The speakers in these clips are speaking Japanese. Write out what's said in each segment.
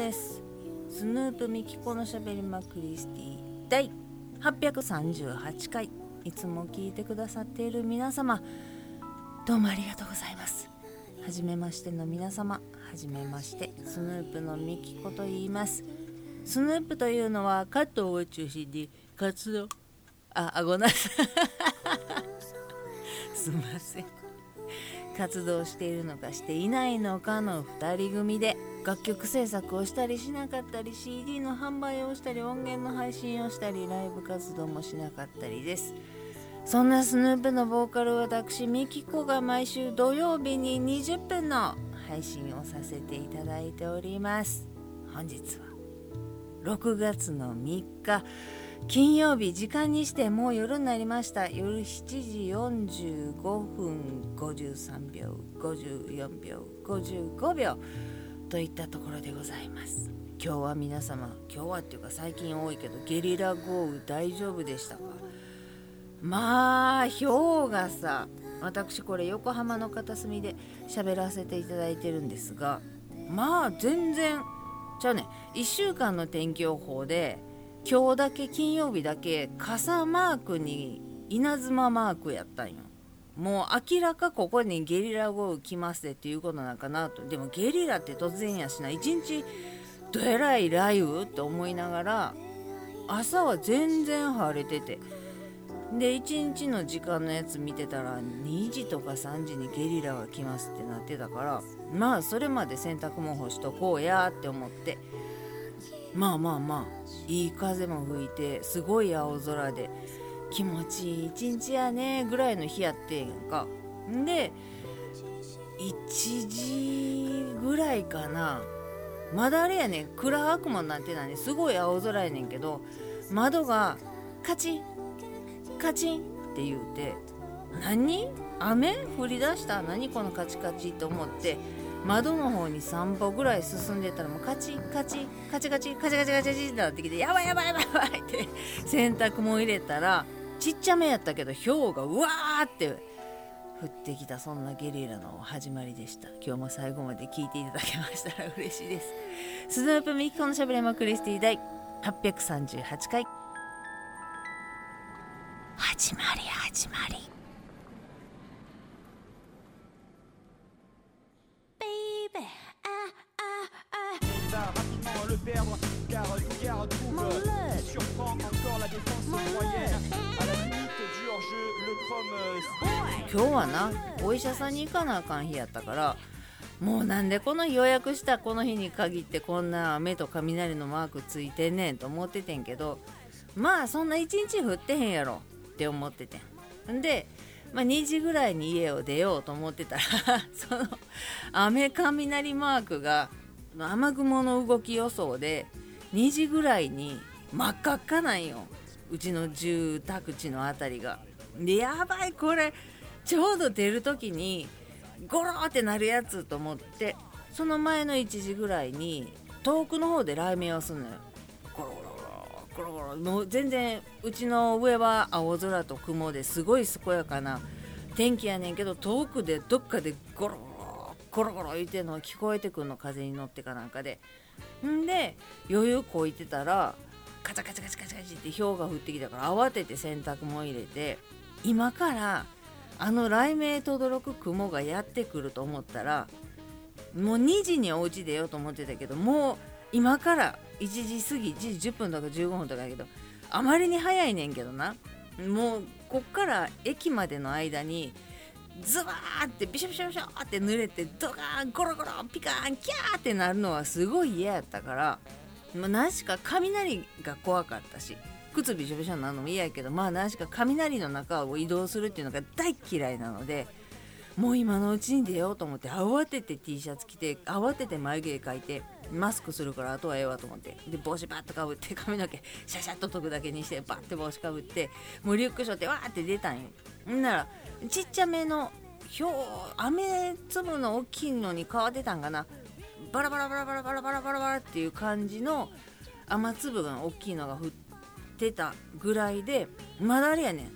ですスヌープミキコのしゃべりまクリスティ第838回いつも聞いてくださっている皆様どうもありがとうございます。はじめましての皆様はじめましてスヌープのミキコと言いますスヌープというのは加藤を中心に活動ああごめんなさい。すみません。活動しているのかしていないのかの2人組で楽曲制作をしたりしなかったり CD の販売をしたり音源の配信をしたりライブ活動もしなかったりです。そんなスヌープのボーカル私ミキコが毎週土曜日に20分の配信をさせていただいております。本日は6月の3日金曜日時間にしてもう夜になりました。夜7時45分53秒54秒55秒。といったところでございます。今日は皆様今日はっていうか最近多いけどゲリラ豪雨大丈夫でしたか？まあ氷がさ。私これ横浜の片隅で喋らせていただいてるんですがまあ全然じゃあね1週間の天気予報で今日だけ金曜日だけ傘マークに稲妻マークやったんよ。もう明らかここにゲリラ豪雨来ますでっていうことなんかなと。でもゲリラって突然やしな。一日どえらい雷雨って思いながら朝は全然晴れてて。で1日の時間のやつ見てたら2時とか3時にゲリラが来ますってなってたからまあそれまで洗濯物干しとこうやって思って。まあまあまあいい風も吹いてすごい青空で気持ちいい一日やねぐらいの日やってんか。で1時ぐらいかな。まだあれやね暗くもなってないねすごい青空やねんけど窓がカチンカチンって言うて何？雨？降り出した？何このカチカチと思って窓の方に3歩ぐらい進んでたらもうカチカチカチカチカチカチカチカチってなってきてやばいやばいやばいって洗濯も入れたらちっちゃめやったけど氷がうわーって降ってきたそんなゲリラの始まりでした。今日も最後まで聞いていただけましたら嬉しいです。スヌープミキコのしゃべれまクリスティ第838回。さに行かなあかん日やったからもうなんでこの日予約したこの日に限ってこんな雨と雷のマークついてんねんと思っててんけどまあそんな一日降ってへんやろって思っててんで、まあ、2時ぐらいに家を出ようと思ってたら その雨雷マークが雨雲の動き予想で2時ぐらいに真っ赤っかなんようちの住宅地の辺りが。でやばいこれちょうど出る時にゴローってなるやつと思ってその前の1時ぐらいに遠くの方で雷鳴をすんのよ。ゴロゴロゴロゴロゴロもう全然うちの上は青空と雲ですごい健やかな天気やねんけど遠くでどっかでゴロゴロゴロゴロ言ってんのが聞こえてくんの風に乗ってかなんかで。んで余裕こいてたらカチャカチャカチャカチャカチャって氷が降ってきたから慌てて洗濯も入れて今からあの雷鳴とどろく雲がやってくると思ったらもう2時にお家出ようと思ってたけどもう今から1時過ぎ1時10分とか15分とかやけどあまりに早いねんけどな。もうこっから駅までの間にズバーってビショビショビショって濡れてドカーンゴロゴロピカーンキャーってなるのはすごい嫌やったからまあ何しか雷が怖かったし。靴びしょびしょになるのも嫌やけどまあ何しか雷の中を移動するっていうのが大嫌いなのでもう今のうちに出ようと思って慌てて T シャツ着て慌てて眉毛描いてマスクするからあとはええわと思ってで帽子バッとかぶって 髪の毛シャシャッと解くだけにしてバッて帽子かぶってもうリュック背負ってわーって出たんよ。んならちっちゃめのひょう雨粒の大きいのに変わってたんかな。バラバラバラバラバラバラバラバラっていう感じの雨粒が大きいのが降ってたぐらいでまだあれやねん。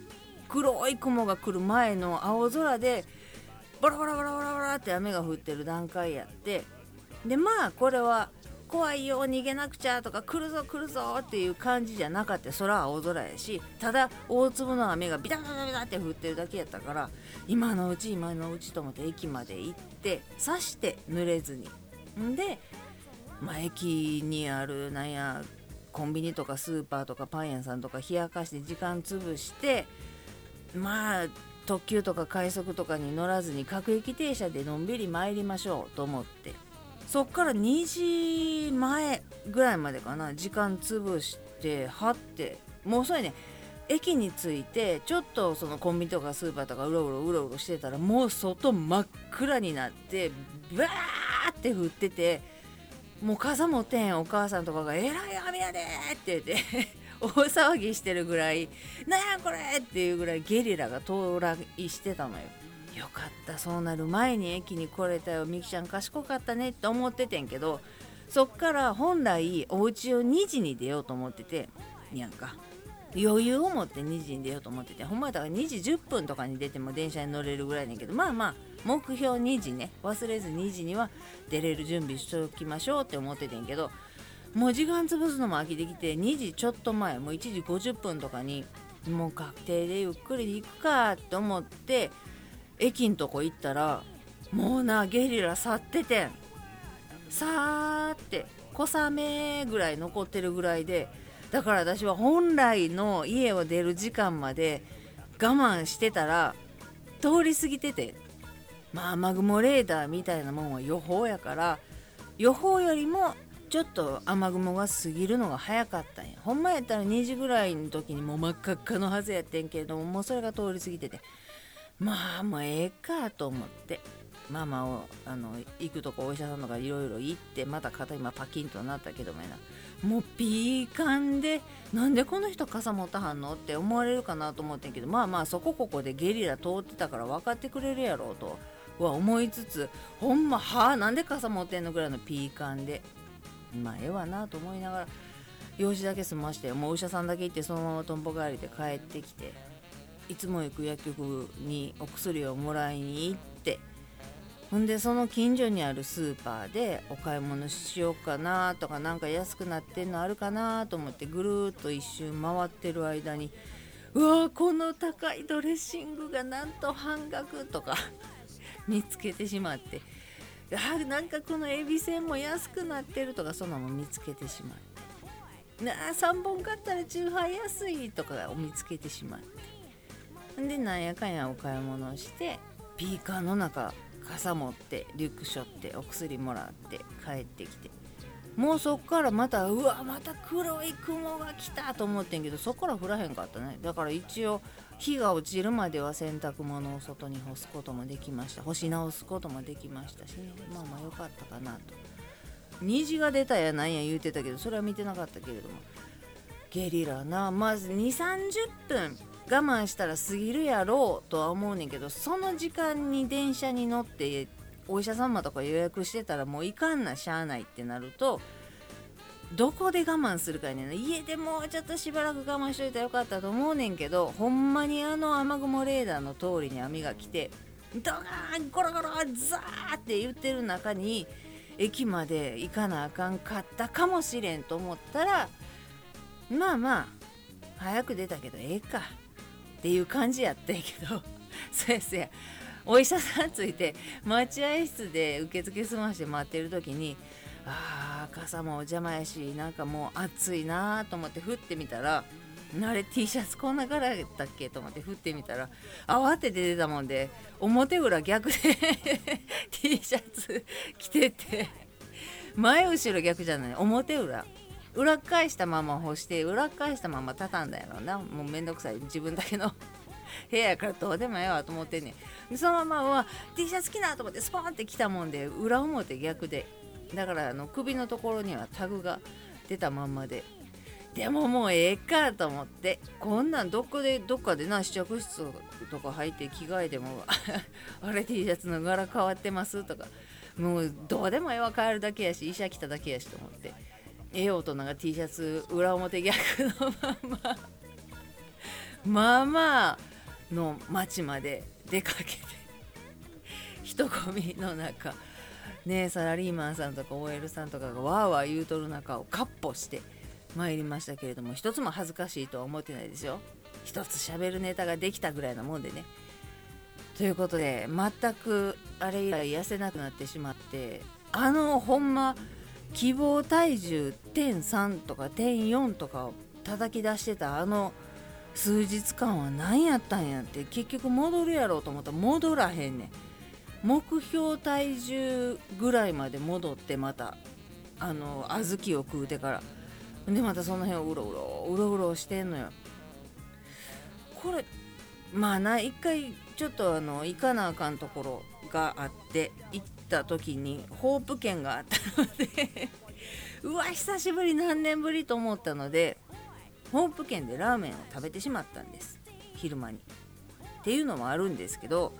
黒い雲が来る前の青空でバラバラバラバラバラって雨が降ってる段階やって。でまあこれは怖いよ逃げなくちゃとか来るぞ来るぞっていう感じじゃなかった。空は青空やしただ大粒の雨がビタビタビタって降ってるだけやったから今のうち今のうちと思って駅まで行って刺して濡れずに。んで、まあ、駅にあるなんやコンビニとかスーパーとかパン屋さんとか冷やかして時間潰してまあ特急とか快速とかに乗らずに各駅停車でのんびり参りましょうと思ってそっから2時前ぐらいまでかな時間潰してはってもうそれね。駅に着いてちょっとそのコンビニとかスーパーとかうろうろうろうろしてたらもう外真っ暗になってバーって降っててもう傘持ってへんお母さんとかが「えらい雨やで!」って言って 大騒ぎしてるぐらい「なんやこれ!」っていうぐらいゲリラが到来してたのよ。よかったそうなる前に駅に来れたよみきちゃん賢かったねって思っててんけどそっから本来お家を2時に出ようと思っててやんか余裕を持って2時に出ようと思っててほんまだから2時10分とかに出ても電車に乗れるぐらいねんけどまあまあ目標2時ね。忘れず2時には出れる準備しておきましょうって思っててんけどもう時間潰すのも飽きてきて2時ちょっと前もう1時50分とかにもう確定でゆっくり行くかって思って駅んとこ行ったらもうなゲリラ去っててん。さーって小雨ぐらい残ってるぐらいでだから私は本来の家を出る時間まで我慢してたら通り過ぎててまあ雨雲レーダーみたいなもんは予報やから予報よりもちょっと雨雲が過ぎるのが早かったんや。ほんまやったら2時ぐらいの時にもう真っ赤っかのはずやってんけどもうそれが通り過ぎてて。まあもうええかと思って。ママをあの行くとこお医者さんとかいろいろ行ってまた肩今パキンとなったけどもやな。もうピーカンでなんでこの人傘持たはんの？って思われるかなと思ってんけどまあまあそこここでゲリラ通ってたから分かってくれるやろうと。は思いつつほんまはあなんで傘持ってんのぐらいのピーカンで。まあええわなと思いながら用事だけ済ましてもうお医者さんだけ行ってそのままとんぼ帰りで帰ってきていつも行く薬局にお薬をもらいに行ってほんでその近所にあるスーパーでお買い物しようかなとかなんか安くなってんのあるかなと思ってぐるっと一周回ってる間にうわこの高いドレッシングがなんと半額とか 見つけてしまって。あなんかこのエビせんも安くなってるとかそんなの見つけてしまって。なあ3本買ったら中杯安いとかを見つけてしまって。でなんやかんやお買い物をしてピーカーの中傘持ってリュック背負ってお薬もらって帰ってきて。もうそっからまたうわまた黒い雲が来たと思ってんけどそっから降らへんかったね。だから一応日が落ちるまでは洗濯物を外に干すこともできました。干し直すこともできましたしね。まあまあ良かったかなと。虹が出たやなんや言うてたけどそれは見てなかったけれども。ゲリラな。まず2 3 0分我慢したら過ぎるやろうとは思うねんけどその時間に電車に乗ってお医者様とか予約してたらもういかんなしゃあないってなるとどこで我慢するかやね家でもうちょっとしばらく我慢しといたらよかったと思うねんけどほんまにあの雨雲レーダーの通りに網が来てドカーンゴロゴロザーって言ってる中に駅まで行かなあかんかったかもしれんと思ったらまあまあ早く出たけどええかっていう感じやったんやけど。そうやそうや。お医者さんついて待合室で受付済まして待ってる時にあー傘もお邪魔やしなんかもう暑いなと思って振ってみたらあれ T シャツこんな柄やったっけと思って振ってみたら慌てて出たもんで表裏逆で T シャツ着てて前後ろ逆じゃない？表裏。裏返したまま干して裏返したまま畳んだやろな。もうめんどくさい。自分だけの 部屋やからどうでもええわと思ってんねん。そのままは T シャツ着なと思ってスポンって来たもんで裏表逆でだからあの首のところにはタグが出たまんまで。でももうええかと思ってこんなんどこでどっかでな試着室とか入って着替えても あれ T シャツの柄変わってますとかもうどうでもええわ変えるだけやし医者来ただけやしと思ってええ大人が T シャツ裏表逆のまままあまあの町まで出かけて人混みの中ねサラリーマンさんとか OL さんとかがわーわー言うとる中をカッポして参りましたけれども一つも恥ずかしいとは思ってないですよ。一つ喋るネタができたぐらいなもんでね。ということで全くあれ以来痩せなくなってしまってあのほんま希望体重点3とか点4とかを叩き出してたあの数日間は何やったんやって結局戻るやろうと思ったら戻らへんねん。目標体重ぐらいまで戻ってまたあの小豆を食うてから。でまたその辺をうろうろうろうろしてんのよ。これまあな一回ちょっとあの行かなあかんところがあって行った時にホープ券があったので うわ久しぶり何年ぶりと思ったのでホープ券でラーメンを食べてしまったんです。昼間に。っていうのもあるんですけど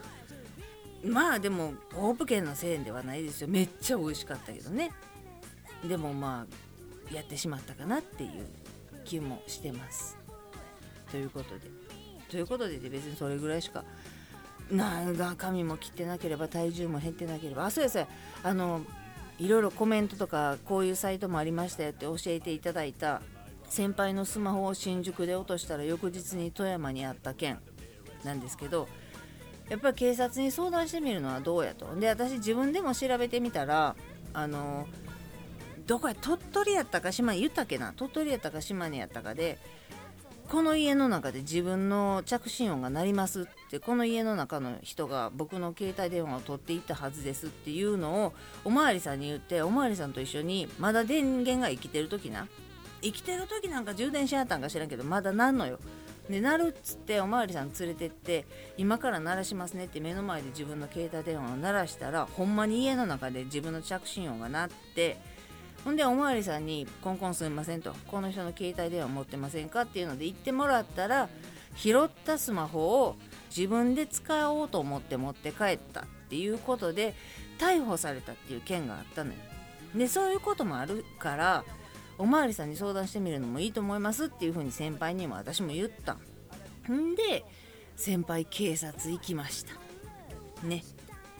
まあでもホープ券の1000円ではないですよ。めっちゃ美味しかったけどね。でもまあやってしまったかなっていう気もしてます。ということで。ということで別にそれぐらいしか。な髪も切ってなければ体重も減ってなければ。あそうやそうや。あのいろいろコメントとかこういうサイトもありましたよって教えていただいた。先輩のスマホを新宿で落としたら翌日に富山にあった件なんですけど。やっぱり警察に相談してみるのはどうやと。で私自分でも調べてみたらあのどこや鳥取やったか島に言ったっけな？鳥取やったか島根やったかでこの家の中で自分の着信音が鳴りますってこの家の中の人が僕の携帯電話を取っていったはずですっていうのをおまわりさんに言っておまわりさんと一緒にまだ電源が生きてる時な。生きてる時なんか充電しはったんか知らんけどまだなんのよ。で鳴るっつっておまわりさん連れてって今から鳴らしますねって目の前で自分の携帯電話を鳴らしたらほんまに家の中で自分の着信音が鳴ってほんでおまわりさんに「コンコンすみません」と「この人の携帯電話持ってませんか?」っていうので言ってもらったら拾ったスマホを自分で使おうと思って持って帰ったっていうことで逮捕されたっていう件があったのよ。でそういうこともあるからおまわりさんに相談してみるのもいいと思いますっていうふうに先輩にも私も言った。んで先輩警察行きました。ね。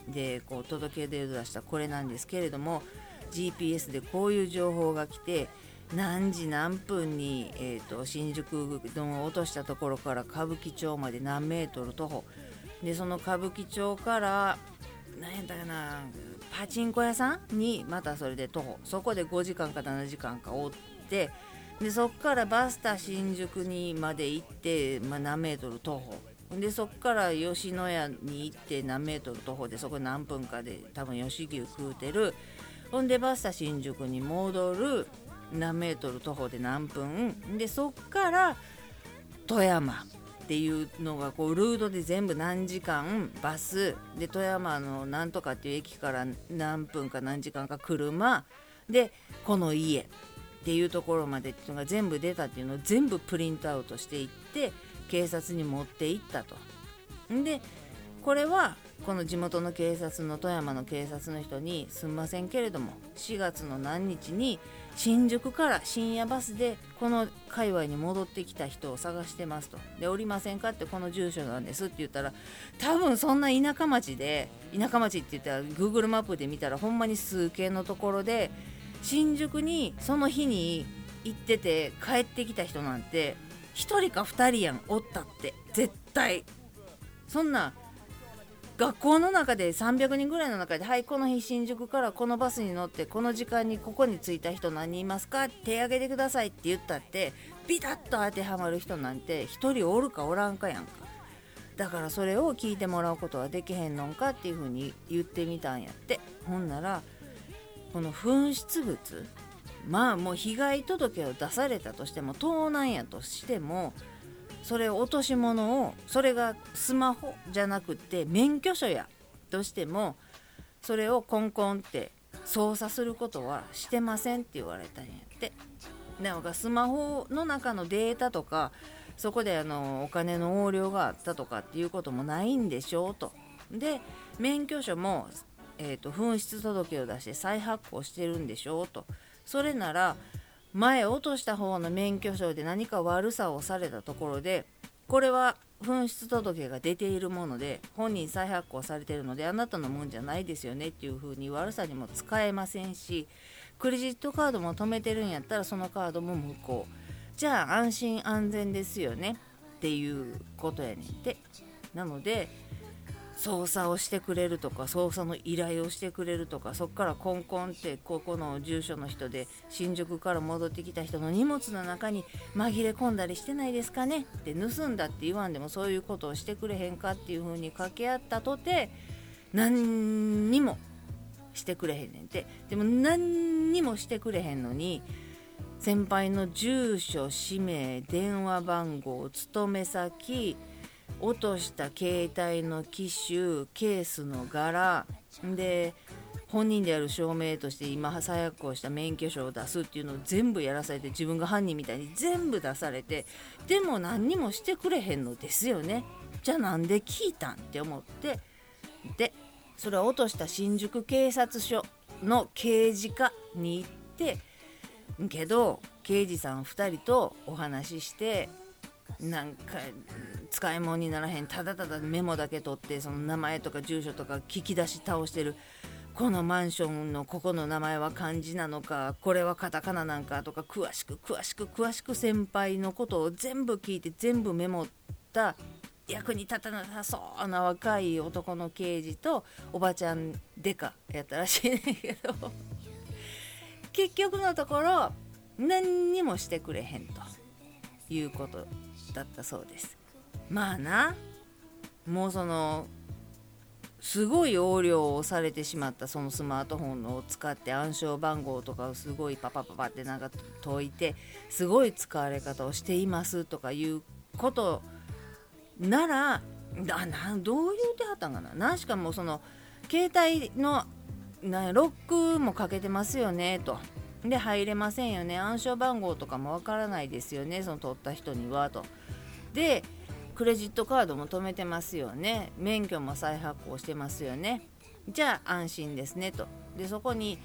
でこう届け出を出したこれなんですけれども GPS でこういう情報が来て何時何分に、えーと、新宿のを落としたところから歌舞伎町まで何メートル徒歩。でその歌舞伎町から何やったかなパチンコ屋さんにまたそれで徒歩。そこで5時間か7時間かおってでそこからバスタ新宿にまで行って、まあ、何メートル徒歩。でそこから吉野家に行って何メートル徒歩でそこ何分かで多分吉牛食うてる。ほんでバスタ新宿に戻る。何メートル徒歩で何分。でそっから富山。っていうのがこうルートで全部何時間バスで富山のなんとかっていう駅から何分か何時間か車でこの家っていうところまでっていうのが全部出たっていうのを全部プリントアウトしていって警察に持っていったと。でこれはこの地元の警察の富山の警察の人にすんませんけれども4月の何日に新宿から深夜バスでこの界隈に戻ってきた人を探してますと。でおりませんかってこの住所なんですって言ったら多分そんな田舎町で田舎町って言ったら Google マップで見たらほんまに数軒のところで新宿にその日に行ってて帰ってきた人なんて1人か2人やんおったって絶対。そんな学校の中で300人ぐらいの中で「はいこの日新宿からこのバスに乗ってこの時間にここに着いた人何人いますか?」手挙げてくださいって言ったってビタッと当てはまる人なんて1人おるかおらんかやんかだからそれを聞いてもらうことはできへんのかっていうふうに言ってみたんやってほんならこの紛失物まあもう被害届を出されたとしても盗難やとしてもそれ落とし物をそれがスマホじゃなくて免許証やとしてもそれをコンコンって操作することはしてませんって言われたんやって。なんかスマホの中のデータとかそこであのお金の横領があったとかっていうこともないんでしょうと。で免許証も、えーと、紛失届を出して再発行してるんでしょうと。それなら前落とした方の免許証で何か悪さをされたところでこれは紛失届が出ているもので本人再発行されているのであなたのもんじゃないですよねっていう風に悪さにも使えませんしクレジットカードも止めてるんやったらそのカードも無効。じゃあ安心安全ですよねっていうことやねんて。なので操作をしてくれるとか操作の依頼をしてくれるとかそこからコンコンってここの住所の人で新宿から戻ってきた人の荷物の中に紛れ込んだりしてないですかね？って盗んだって言わんでもそういうことをしてくれへんかっていう風に掛け合ったとて何にもしてくれへんねんて。でも何にもしてくれへんのに先輩の住所氏名電話番号勤め先落とした携帯の機種ケースの柄で本人である証明として今再発行した免許証を出すっていうのを全部やらされて自分が犯人みたいに全部出されてでも何にもしてくれへんのですよね。じゃあなんで聞いたんって思ってでそれは落とした新宿警察署の刑事課に行ってけど刑事さん2人とお話ししてなんか使い物にならへんただただメモだけ取ってその名前とか住所とか聞き出し倒してるこのマンションのここの名前は漢字なのかこれはカタカナなんかとか詳しく詳しく詳しく先輩のことを全部聞いて全部メモった役に立たなさそうな若い男の刑事とおばちゃんデカやったらしいねんけど。結局のところ何にもしてくれへんということだったそうです。まあな。もうそのすごい横領をされてしまったそのスマートフォンを使って暗証番号とかをすごいパパパパってなんか解いてすごい使われ方をしていますとかいうことならだなどう言うてはったんかな。なしかもその携帯のなロックもかけてますよねと。で入れませんよね。暗証番号とかもわからないですよねその取った人にはと。でクレジットカードも止めてますよね。免許も再発行してますよね。じゃあ安心ですねと。でそこに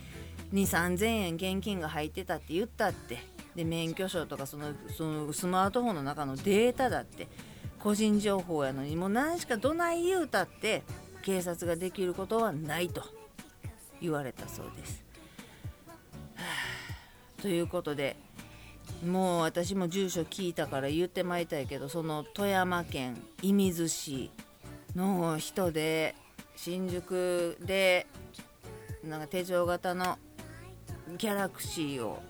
2 3 0 0 0円現金が入ってたって言ったって。で免許証とかそのそのスマートフォンの中のデータだって。個人情報やのにもう何しかどない言うたって。警察ができることはないと。言われたそうです。ということでもう私も住所聞いたから言ってまいりたいけどその富山県射水市の人で新宿でなんか手錠型のギャラクシーを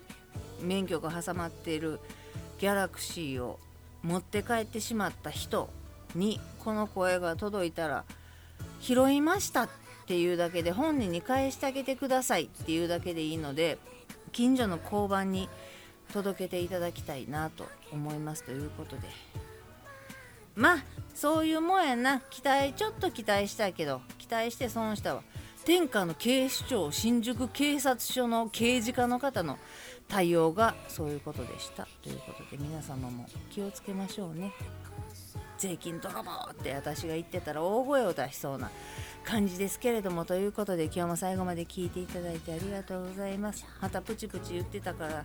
免許が挟まっているギャラクシーを持って帰ってしまった人にこの声が届いたら拾いましたっていうだけで本人に返してあげてくださいっていうだけでいいので近所の交番に届けていただきたいなと思いますということで。まあそういうもんやな。期待ちょっと期待したけど期待して損したわ。天下の警視庁新宿警察署の刑事課の方の対応がそういうことでした。ということで皆様も気をつけましょうね。税金泥棒って私が言ってたら大声を出しそうな感じですけれどもということで今日も最後まで聞いていただいてありがとうございます。またプチプチ言ってたから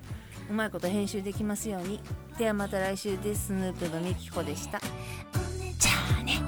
うまいこと編集できますように。ではまた来週です。スヌープのみきこでした「じゃあ